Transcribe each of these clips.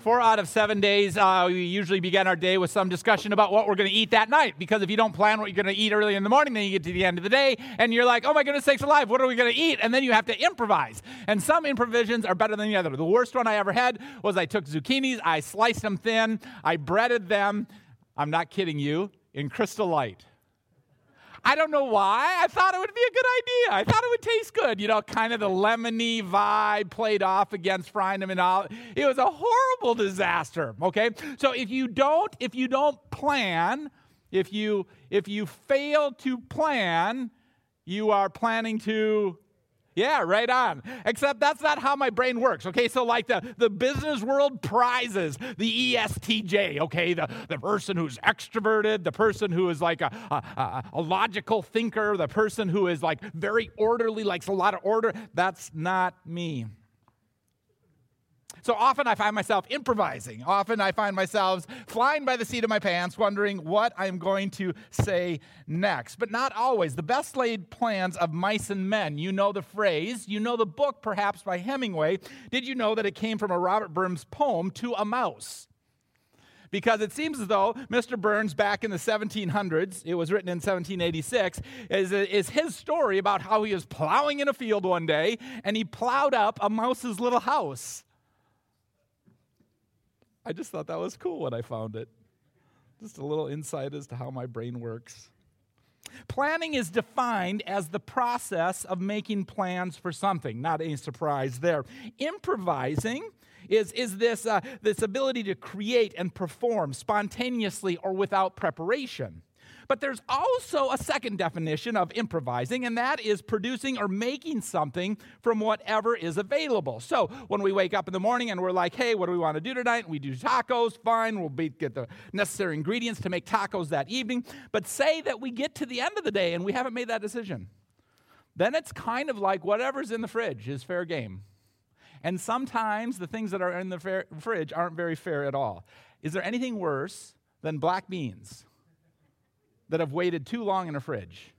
Four out of seven days, uh, we usually begin our day with some discussion about what we're going to eat that night. Because if you don't plan what you're going to eat early in the morning, then you get to the end of the day and you're like, oh my goodness sakes alive, what are we going to eat? And then you have to improvise. And some improvisations are better than the other. The worst one I ever had was I took zucchinis, I sliced them thin, I breaded them, I'm not kidding you, in crystal light. I don't know why. I thought it would be a good idea. I thought it would taste good. You know, kind of the lemony vibe played off against frying them in olive. It was a horrible disaster. Okay, so if you don't, if you don't plan, if you if you fail to plan, you are planning to yeah, right on. Except that's not how my brain works. Okay, so like the, the business world prizes the ESTJ, okay, the, the person who's extroverted, the person who is like a, a, a logical thinker, the person who is like very orderly, likes a lot of order. That's not me. So often I find myself improvising. Often I find myself flying by the seat of my pants, wondering what I'm going to say next. But not always. The best laid plans of mice and men. You know the phrase, you know the book perhaps by Hemingway. Did you know that it came from a Robert Burns poem, To a Mouse? because it seems as though Mr. Burns, back in the 1700s, it was written in 1786, is, is his story about how he was plowing in a field one day and he plowed up a mouse's little house. I just thought that was cool when I found it. Just a little insight as to how my brain works. Planning is defined as the process of making plans for something, not any surprise there. Improvising is, is this, uh, this ability to create and perform spontaneously or without preparation. But there's also a second definition of improvising, and that is producing or making something from whatever is available. So when we wake up in the morning and we're like, hey, what do we want to do tonight? We do tacos, fine, we'll be, get the necessary ingredients to make tacos that evening. But say that we get to the end of the day and we haven't made that decision. Then it's kind of like whatever's in the fridge is fair game. And sometimes the things that are in the fridge aren't very fair at all. Is there anything worse than black beans? That have waited too long in a fridge.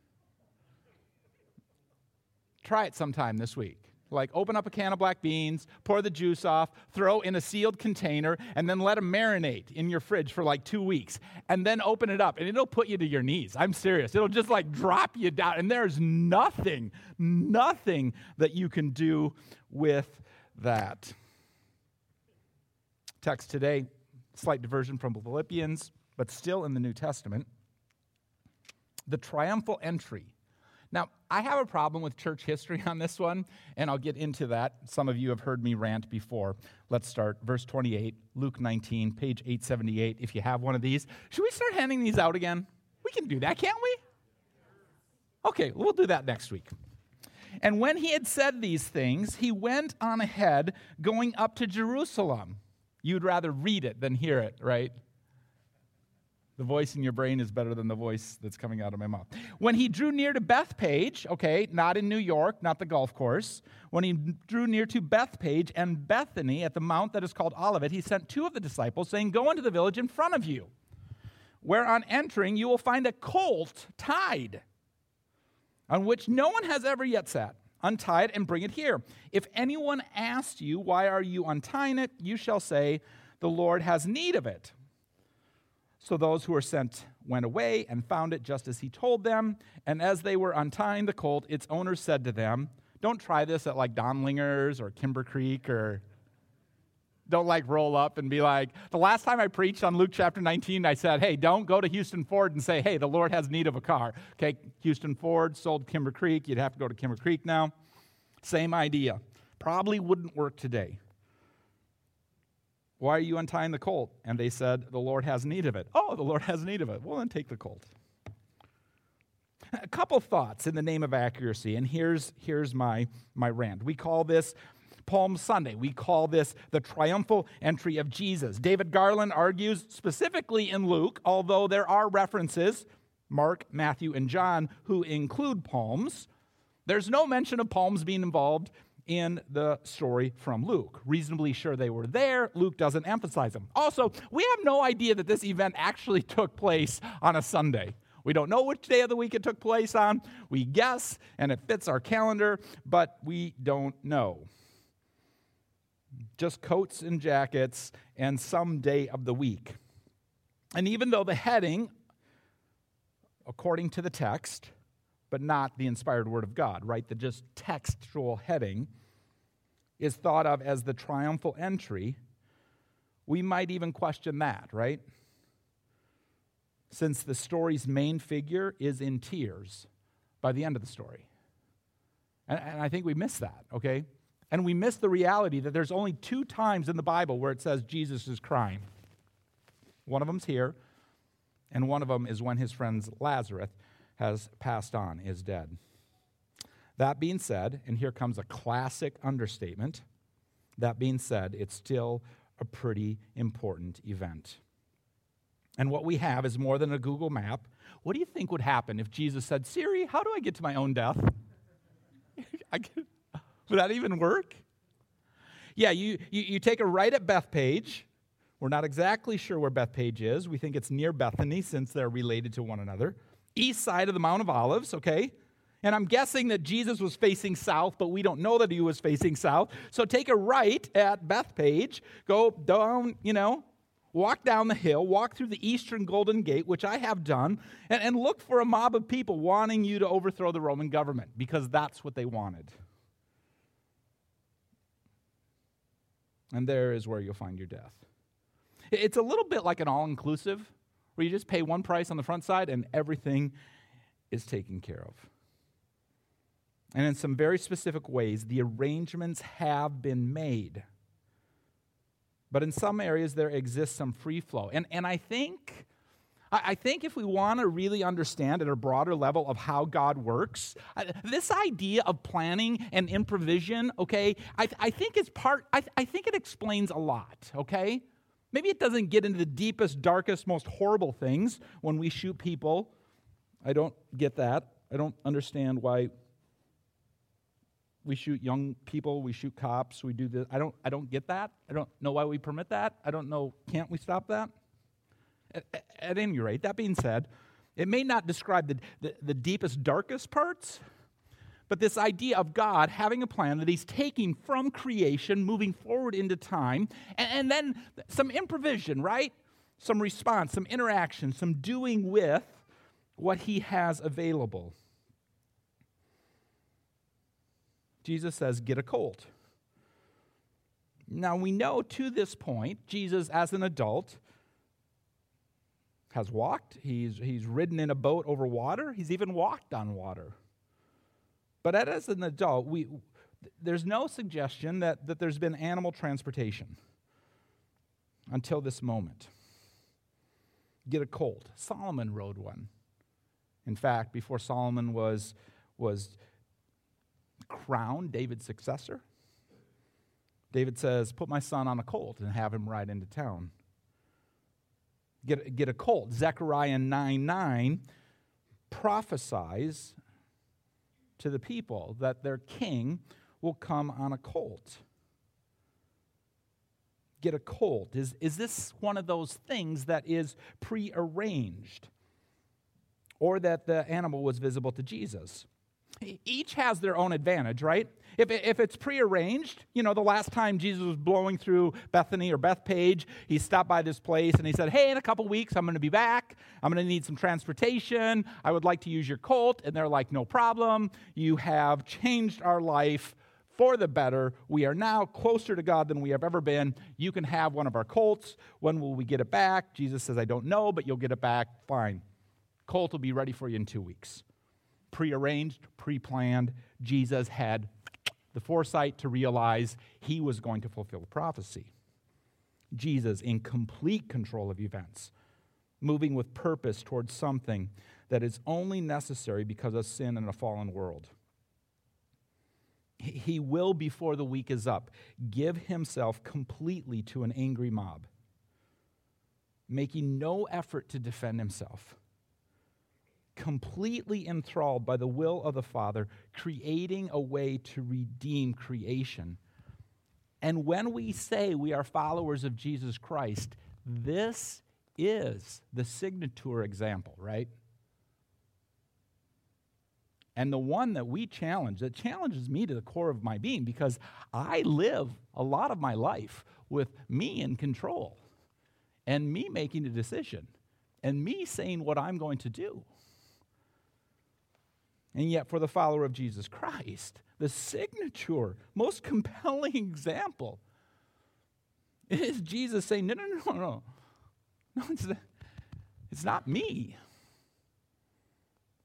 Try it sometime this week. Like, open up a can of black beans, pour the juice off, throw in a sealed container, and then let them marinate in your fridge for like two weeks. And then open it up, and it'll put you to your knees. I'm serious. It'll just like drop you down. And there's nothing, nothing that you can do with that. Text today, slight diversion from Philippians, but still in the New Testament the triumphal entry. Now, I have a problem with church history on this one, and I'll get into that. Some of you have heard me rant before. Let's start. Verse 28, Luke 19, page 878, if you have one of these. Should we start handing these out again? We can do that, can't we? Okay, we'll do that next week. And when he had said these things, he went on ahead, going up to Jerusalem. You'd rather read it than hear it, right? The voice in your brain is better than the voice that's coming out of my mouth. When he drew near to Bethpage, okay, not in New York, not the golf course, when he drew near to Bethpage and Bethany at the mount that is called Olivet, he sent two of the disciples, saying, Go into the village in front of you, where on entering you will find a colt tied, on which no one has ever yet sat. Untie it and bring it here. If anyone asks you, Why are you untying it? you shall say, The Lord has need of it. So those who were sent went away and found it just as he told them. And as they were untying the colt, its owner said to them, Don't try this at like Donlinger's or Kimber Creek or don't like roll up and be like, the last time I preached on Luke chapter 19, I said, hey, don't go to Houston Ford and say, hey, the Lord has need of a car. Okay, Houston Ford sold Kimber Creek. You'd have to go to Kimber Creek now. Same idea. Probably wouldn't work today. Why are you untying the colt? And they said, The Lord has need of it. Oh, the Lord has need of it. Well, then take the colt. A couple thoughts in the name of accuracy, and here's, here's my, my rant. We call this Palm Sunday. We call this the triumphal entry of Jesus. David Garland argues specifically in Luke, although there are references, Mark, Matthew, and John, who include palms, there's no mention of palms being involved in the story from Luke. Reasonably sure they were there. Luke doesn't emphasize them. Also, we have no idea that this event actually took place on a Sunday. We don't know which day of the week it took place on. We guess, and it fits our calendar, but we don't know. just coats and jackets and some day of the week. And even though the heading, according to the text, but not the inspired word of God, right? The just textual heading is thought of as the triumphal entry. We might even question that, right? Since the story's main figure is in tears by the end of the story. And, and I think we miss that, okay? And we miss the reality that there's only two times in the Bible where it says Jesus is crying. One of them's here, and one of them is when his friend Lazarus has passed on, is dead. That being said, and here comes a classic understatement, that being said, it's still a pretty important event. And what we have is more than a Google map. What do you think would happen if Jesus said, Siri, how do I get to my own death? would that even work? Yeah, you, you, you take a right at Bethpage. We're not exactly sure where Bethpage is. We think it's near Bethany since they're related to one another east side of the Mount of Olives, okay? And I'm guessing that Jesus was facing south, but we don't know that he was facing south. So take a right at Bethpage, go down, you know, walk down the hill, walk through the eastern Golden Gate, which I have done, and, and look for a mob of people wanting you to overthrow the Roman government because that's what they wanted. And there is where you'll find your death. It's a little bit like an all inclusive where you just pay one price on the front side and everything is taken care of. And in some very specific ways, the arrangements have been made. But in some areas, there exists some free flow. And, and I think. I think if we want to really understand at a broader level of how God works, this idea of planning and improvision, okay, I, I think it's part, I, I think it explains a lot, okay? Maybe it doesn't get into the deepest, darkest, most horrible things when we shoot people. I don't get that. I don't understand why we shoot young people, we shoot cops, we do this. I don't, I don't get that. I don't know why we permit that. I don't know, can't we stop that? At, at any rate, that being said, it may not describe the, the, the deepest, darkest parts, but this idea of God having a plan that He's taking from creation, moving forward into time, and, and then some improvision, right? Some response, some interaction, some doing with what He has available. Jesus says, Get a colt. Now, we know to this point, Jesus, as an adult, has walked, he's, he's ridden in a boat over water, he's even walked on water. But as an adult, we, there's no suggestion that, that there's been animal transportation until this moment. Get a colt. Solomon rode one. In fact, before Solomon was, was crowned David's successor, David says, Put my son on a colt and have him ride into town. Get, get a colt. Zechariah 9 9 prophesies to the people that their king will come on a colt. Get a colt. Is, is this one of those things that is prearranged? Or that the animal was visible to Jesus? Each has their own advantage, right? If, if it's prearranged, you know, the last time Jesus was blowing through Bethany or Bethpage, he stopped by this place and he said, Hey, in a couple weeks, I'm going to be back. I'm going to need some transportation. I would like to use your colt. And they're like, No problem. You have changed our life for the better. We are now closer to God than we have ever been. You can have one of our colts. When will we get it back? Jesus says, I don't know, but you'll get it back. Fine. Colt will be ready for you in two weeks prearranged, pre planned. Jesus had the foresight to realize he was going to fulfill prophecy. Jesus in complete control of events, moving with purpose towards something that is only necessary because of sin in a fallen world. He will, before the week is up, give himself completely to an angry mob, making no effort to defend himself completely enthralled by the will of the Father, creating a way to redeem creation. And when we say we are followers of Jesus Christ, this is the signature example, right? and the one that we challenge, that challenges me to the core of my being because I live a lot of my life with me in control and me making a decision and me saying what I'm going to do. And yet, for the follower of Jesus Christ, the signature, most compelling example is Jesus saying, No, no, no, no. No, it's, it's not me.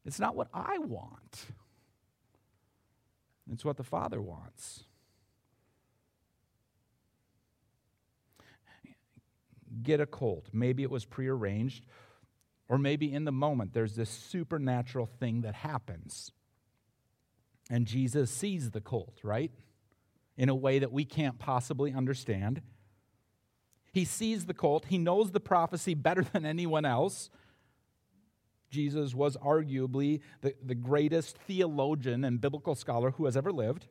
It's not what I want. It's what the Father wants. Get a colt. Maybe it was prearranged, or maybe in the moment there's this supernatural thing that happens. And Jesus sees the colt, right? In a way that we can't possibly understand. He sees the colt, he knows the prophecy better than anyone else. Jesus was arguably the, the greatest theologian and biblical scholar who has ever lived.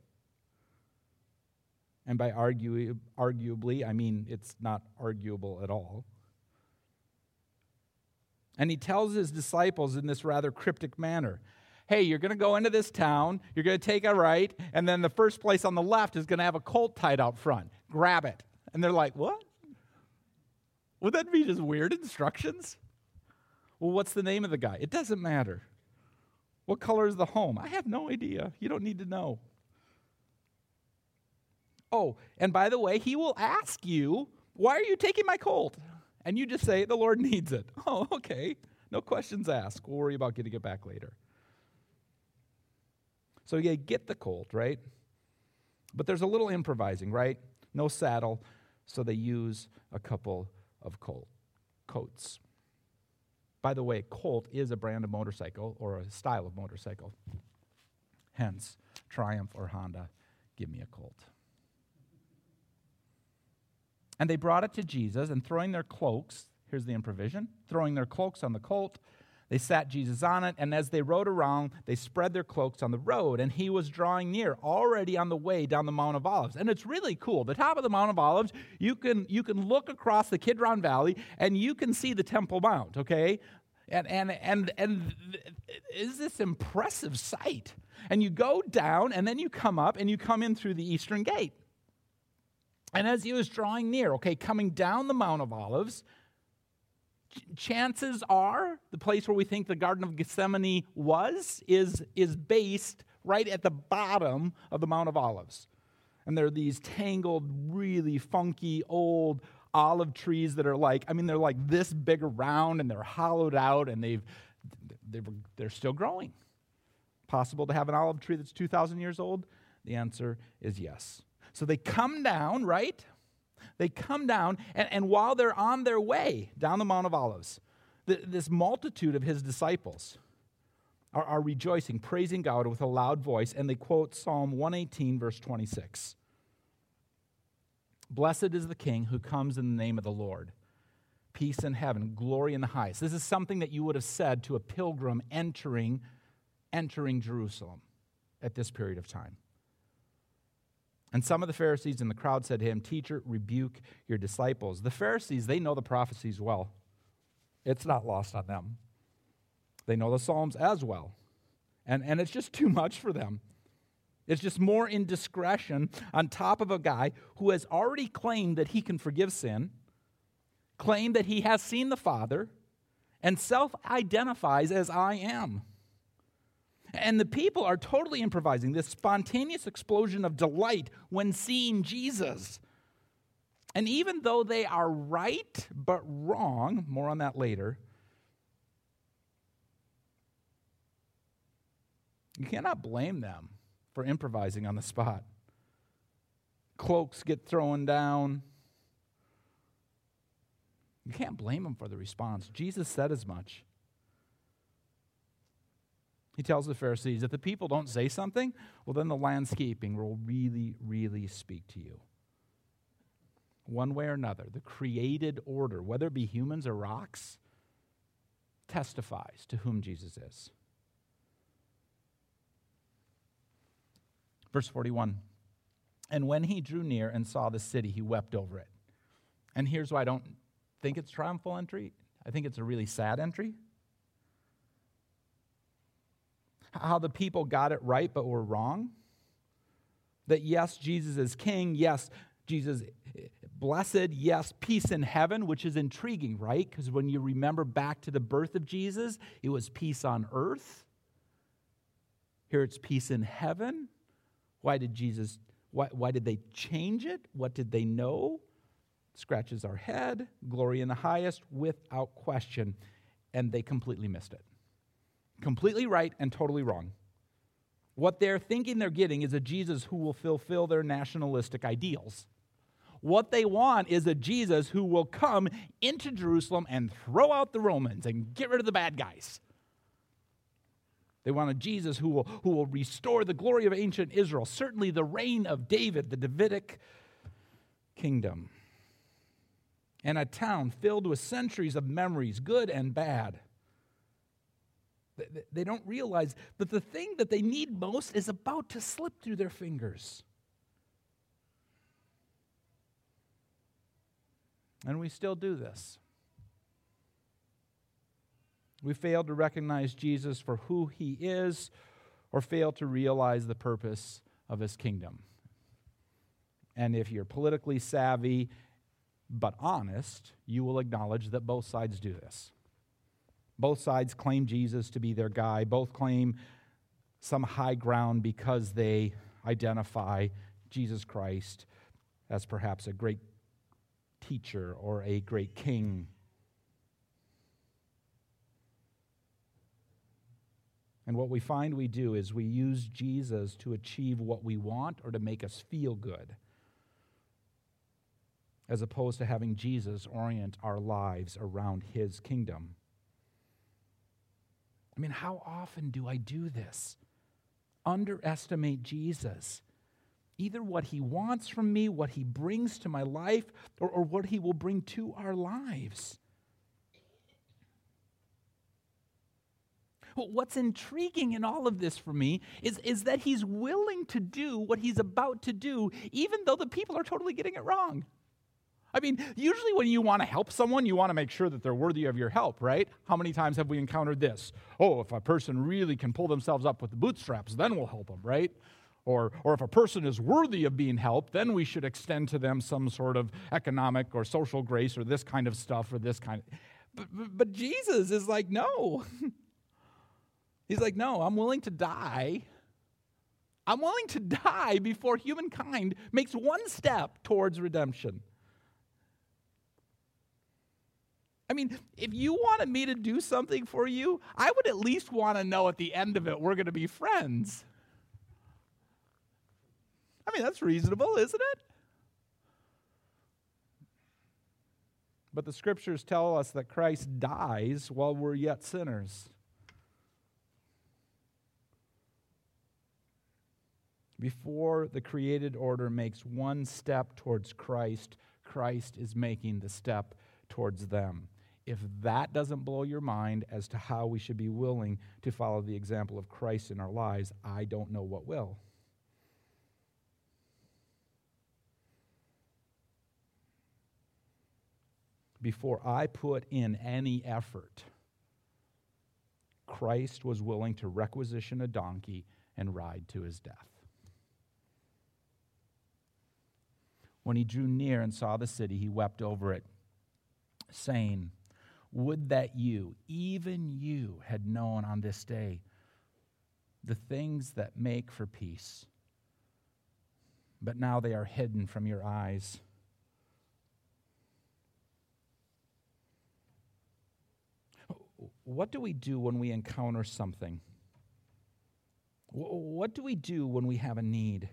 And by argue, arguably, I mean it's not arguable at all. And he tells his disciples in this rather cryptic manner hey, you're going to go into this town, you're going to take a right, and then the first place on the left is going to have a colt tied out front. Grab it. And they're like, what? Would that be just weird instructions? Well, what's the name of the guy? It doesn't matter. What color is the home? I have no idea. You don't need to know. Oh, and by the way, he will ask you, Why are you taking my colt? And you just say, The Lord needs it. Oh, okay. No questions asked. We'll worry about getting it back later. So, yeah, get the colt, right? But there's a little improvising, right? No saddle, so they use a couple of colt, coats. By the way, Colt is a brand of motorcycle or a style of motorcycle. Hence, Triumph or Honda, give me a Colt. And they brought it to Jesus, and throwing their cloaks, here's the improvision, throwing their cloaks on the colt, they sat Jesus on it, and as they rode around, they spread their cloaks on the road, and he was drawing near, already on the way down the Mount of Olives. And it's really cool. The top of the Mount of Olives, you can, you can look across the Kidron Valley, and you can see the Temple Mount, okay? And, and, and, and is this impressive sight. And you go down, and then you come up, and you come in through the eastern gate. And as he was drawing near, okay, coming down the Mount of Olives, chances are the place where we think the Garden of Gethsemane was is, is based right at the bottom of the Mount of Olives. And there are these tangled, really funky, old olive trees that are like, I mean, they're like this big around and they're hollowed out and they've, they're, they're still growing. Possible to have an olive tree that's 2,000 years old? The answer is yes. So they come down, right? They come down, and, and while they're on their way down the Mount of Olives, the, this multitude of his disciples are, are rejoicing, praising God with a loud voice, and they quote Psalm 118, verse 26. Blessed is the King who comes in the name of the Lord. Peace in heaven, glory in the highest. This is something that you would have said to a pilgrim entering, entering Jerusalem at this period of time. And some of the Pharisees in the crowd said to him, Teacher, rebuke your disciples. The Pharisees, they know the prophecies well. It's not lost on them. They know the Psalms as well. And, and it's just too much for them. It's just more indiscretion on top of a guy who has already claimed that he can forgive sin, claimed that he has seen the Father, and self identifies as I am. And the people are totally improvising this spontaneous explosion of delight when seeing Jesus. And even though they are right but wrong, more on that later, you cannot blame them for improvising on the spot. Cloaks get thrown down. You can't blame them for the response. Jesus said as much. He tells the Pharisees if the people don't say something, well, then the landscaping will really, really speak to you. One way or another, the created order, whether it be humans or rocks, testifies to whom Jesus is. Verse 41 And when he drew near and saw the city, he wept over it. And here's why I don't think it's triumphal entry. I think it's a really sad entry. How the people got it right but were wrong. That yes, Jesus is king. Yes, Jesus blessed. Yes, peace in heaven, which is intriguing, right? Because when you remember back to the birth of Jesus, it was peace on earth. Here it's peace in heaven. Why did Jesus, why, why did they change it? What did they know? Scratches our head, glory in the highest, without question. And they completely missed it. Completely right and totally wrong. What they're thinking they're getting is a Jesus who will fulfill their nationalistic ideals. What they want is a Jesus who will come into Jerusalem and throw out the Romans and get rid of the bad guys. They want a Jesus who will, who will restore the glory of ancient Israel, certainly the reign of David, the Davidic kingdom. And a town filled with centuries of memories, good and bad. They don't realize that the thing that they need most is about to slip through their fingers. And we still do this. We fail to recognize Jesus for who he is or fail to realize the purpose of his kingdom. And if you're politically savvy but honest, you will acknowledge that both sides do this. Both sides claim Jesus to be their guy, both claim some high ground because they identify Jesus Christ as perhaps a great teacher or a great king. And what we find we do is we use Jesus to achieve what we want or to make us feel good, as opposed to having Jesus orient our lives around his kingdom. I mean, how often do I do this? Underestimate Jesus either what he wants from me, what he brings to my life, or, or what he will bring to our lives. What's intriguing in all of this for me is, is that he's willing to do what he's about to do, even though the people are totally getting it wrong. I mean, usually when you want to help someone, you want to make sure that they're worthy of your help, right? How many times have we encountered this? Oh, if a person really can pull themselves up with the bootstraps, then we'll help them, right? or, or if a person is worthy of being helped, then we should extend to them some sort of economic or social grace or this kind of stuff or this kind of. But, but, but Jesus is like, no. He's like, no, I'm willing to die. I'm willing to die before humankind makes one step towards redemption. I mean, if you wanted me to do something for you, I would at least want to know at the end of it we're going to be friends. I mean, that's reasonable, isn't it? But the scriptures tell us that Christ dies while we're yet sinners. Before the created order makes one step towards Christ, Christ is making the step towards them. If that doesn't blow your mind as to how we should be willing to follow the example of Christ in our lives, I don't know what will. before I put in any effort, Christ was willing to requisition a donkey and ride to his death. When he drew near and saw the city, he wept over it, saying, Would that you, even you, had known on this day the things that make for peace. But now they are hidden from your eyes. what do we do when we encounter something? What do we do when we have a need?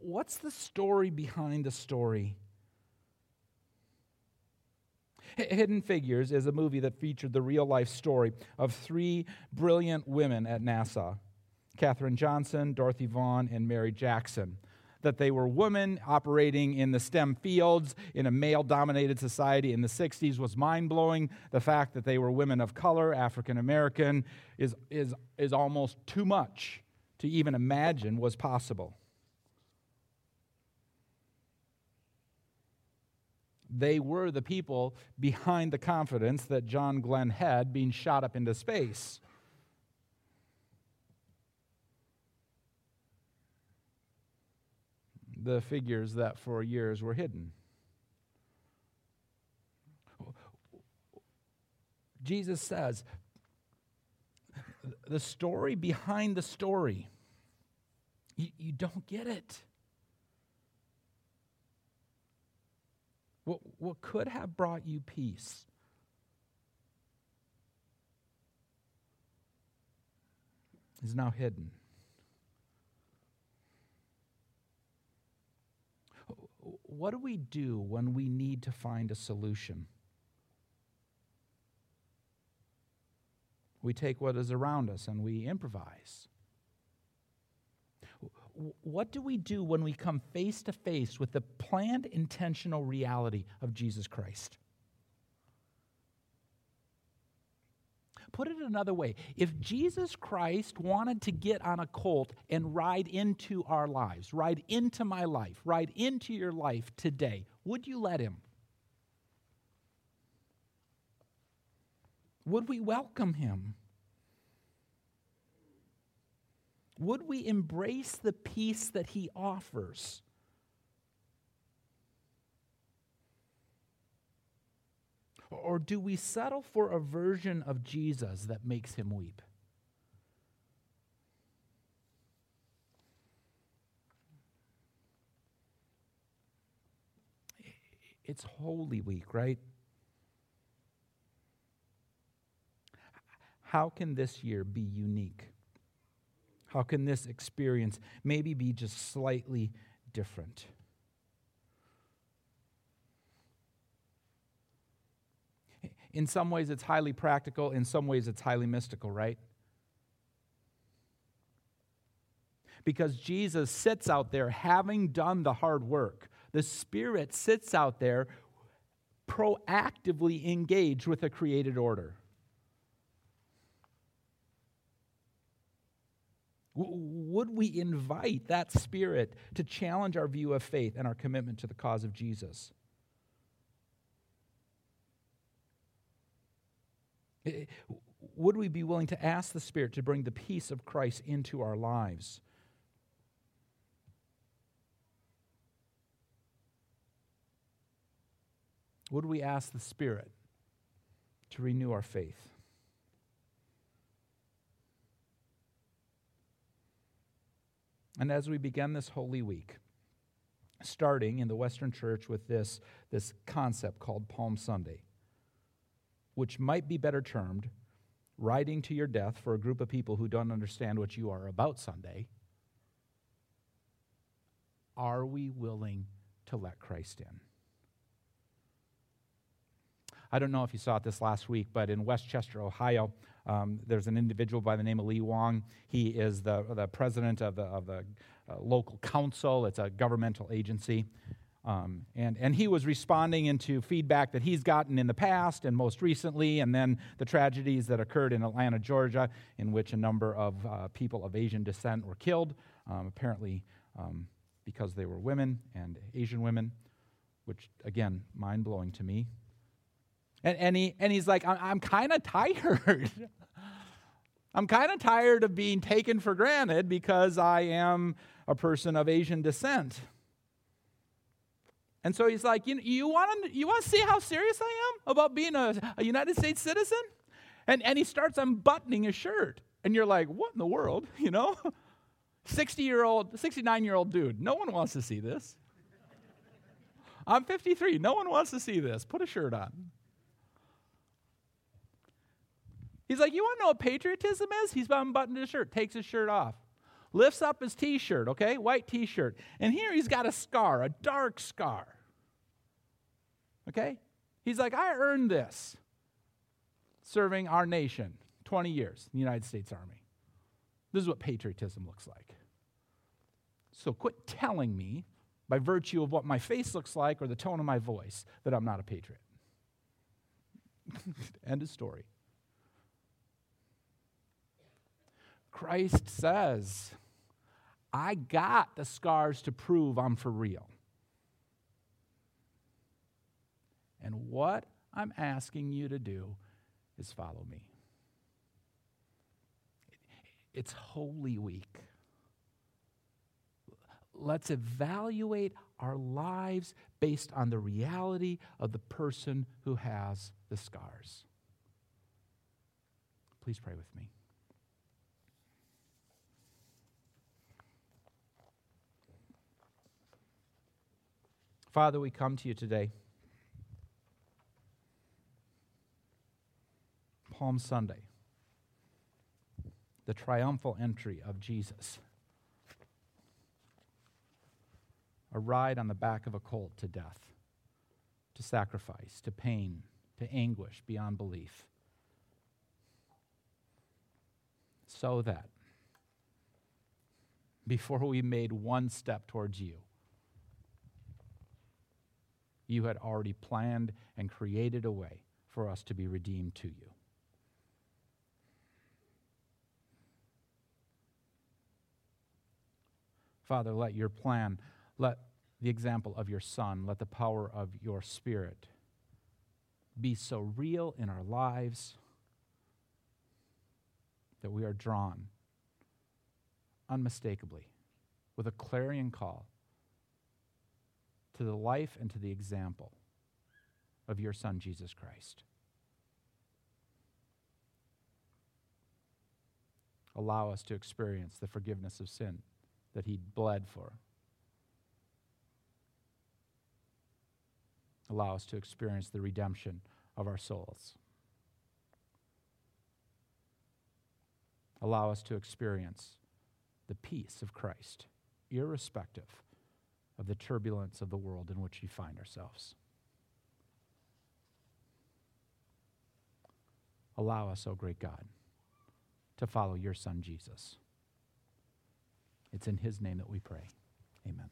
What's the story behind the story? Hidden Figures is a movie that featured the real life story of three brilliant women at NASA Katherine Johnson, Dorothy Vaughan, and Mary Jackson that they were women operating in the STEM fields in a male dominated society in the 60s was mind blowing. The fact that they were women of color, African American, is, is, is almost too much to even imagine was possible. They were the people behind the confidence that John Glenn had being shot up into space. The figures that for years were hidden. Jesus says, the story behind the story. You, you don't get it. What, what could have brought you peace is now hidden. What do we do when we need to find a solution? We take what is around us and we improvise. What do we do when we come face to face with the planned intentional reality of Jesus Christ? Put it another way if Jesus Christ wanted to get on a colt and ride into our lives, ride into my life, ride into your life today, would you let him? Would we welcome him? Would we embrace the peace that he offers? Or do we settle for a version of Jesus that makes him weep? It's Holy Week, right? How can this year be unique? How can this experience maybe be just slightly different? In some ways, it's highly practical. In some ways, it's highly mystical, right? Because Jesus sits out there having done the hard work. The Spirit sits out there proactively engaged with a created order. Would we invite that Spirit to challenge our view of faith and our commitment to the cause of Jesus? Would we be willing to ask the Spirit to bring the peace of Christ into our lives? Would we ask the Spirit to renew our faith? And as we begin this Holy Week, starting in the Western Church with this, this concept called Palm Sunday, which might be better termed riding to your death for a group of people who don't understand what you are about Sunday, are we willing to let Christ in? I don't know if you saw it this last week, but in West Chester, Ohio, um, there's an individual by the name of Lee Wong. He is the, the president of the, of the uh, local council, it's a governmental agency. Um, and, and he was responding into feedback that he's gotten in the past and most recently, and then the tragedies that occurred in Atlanta, Georgia, in which a number of uh, people of Asian descent were killed, um, apparently um, because they were women and Asian women, which, again, mind blowing to me. And, and, he, and he's like, I'm, I'm kind of tired. I'm kind of tired of being taken for granted because I am a person of Asian descent. And so he's like, You, you want to you wanna see how serious I am about being a, a United States citizen? And, and he starts unbuttoning his shirt. And you're like, What in the world? You know? 60 year old, 69 year old dude. No one wants to see this. I'm 53. No one wants to see this. Put a shirt on. He's like, You want to know what patriotism is? He's unbuttoned his shirt, takes his shirt off, lifts up his t shirt, okay? White t shirt. And here he's got a scar, a dark scar. Okay? He's like, I earned this serving our nation 20 years the United States Army. This is what patriotism looks like. So quit telling me by virtue of what my face looks like or the tone of my voice that I'm not a patriot. End of story. Christ says, I got the scars to prove I'm for real. And what I'm asking you to do is follow me. It's Holy Week. let's evaluate our lives based on the reality of the person who has the scars. Please pray with me. Father, we come to you today. Palm Sunday, the triumphal entry of Jesus. A ride on the back of a colt to death, to sacrifice, to pain, to anguish beyond belief. So that before we made one step towards you, you had already planned and created a way for us to be redeemed to you. Father, let your plan, let the example of your Son, let the power of your Spirit be so real in our lives that we are drawn unmistakably with a clarion call to the life and to the example of your Son, Jesus Christ. Allow us to experience the forgiveness of sin that He bled for. Allow us to experience the redemption of our souls. Allow us to experience the peace of Christ, irrespective of the turbulence of the world in which we find ourselves. Allow us, O oh great God, to follow your Son, Jesus. It's in his name that we pray. Amen.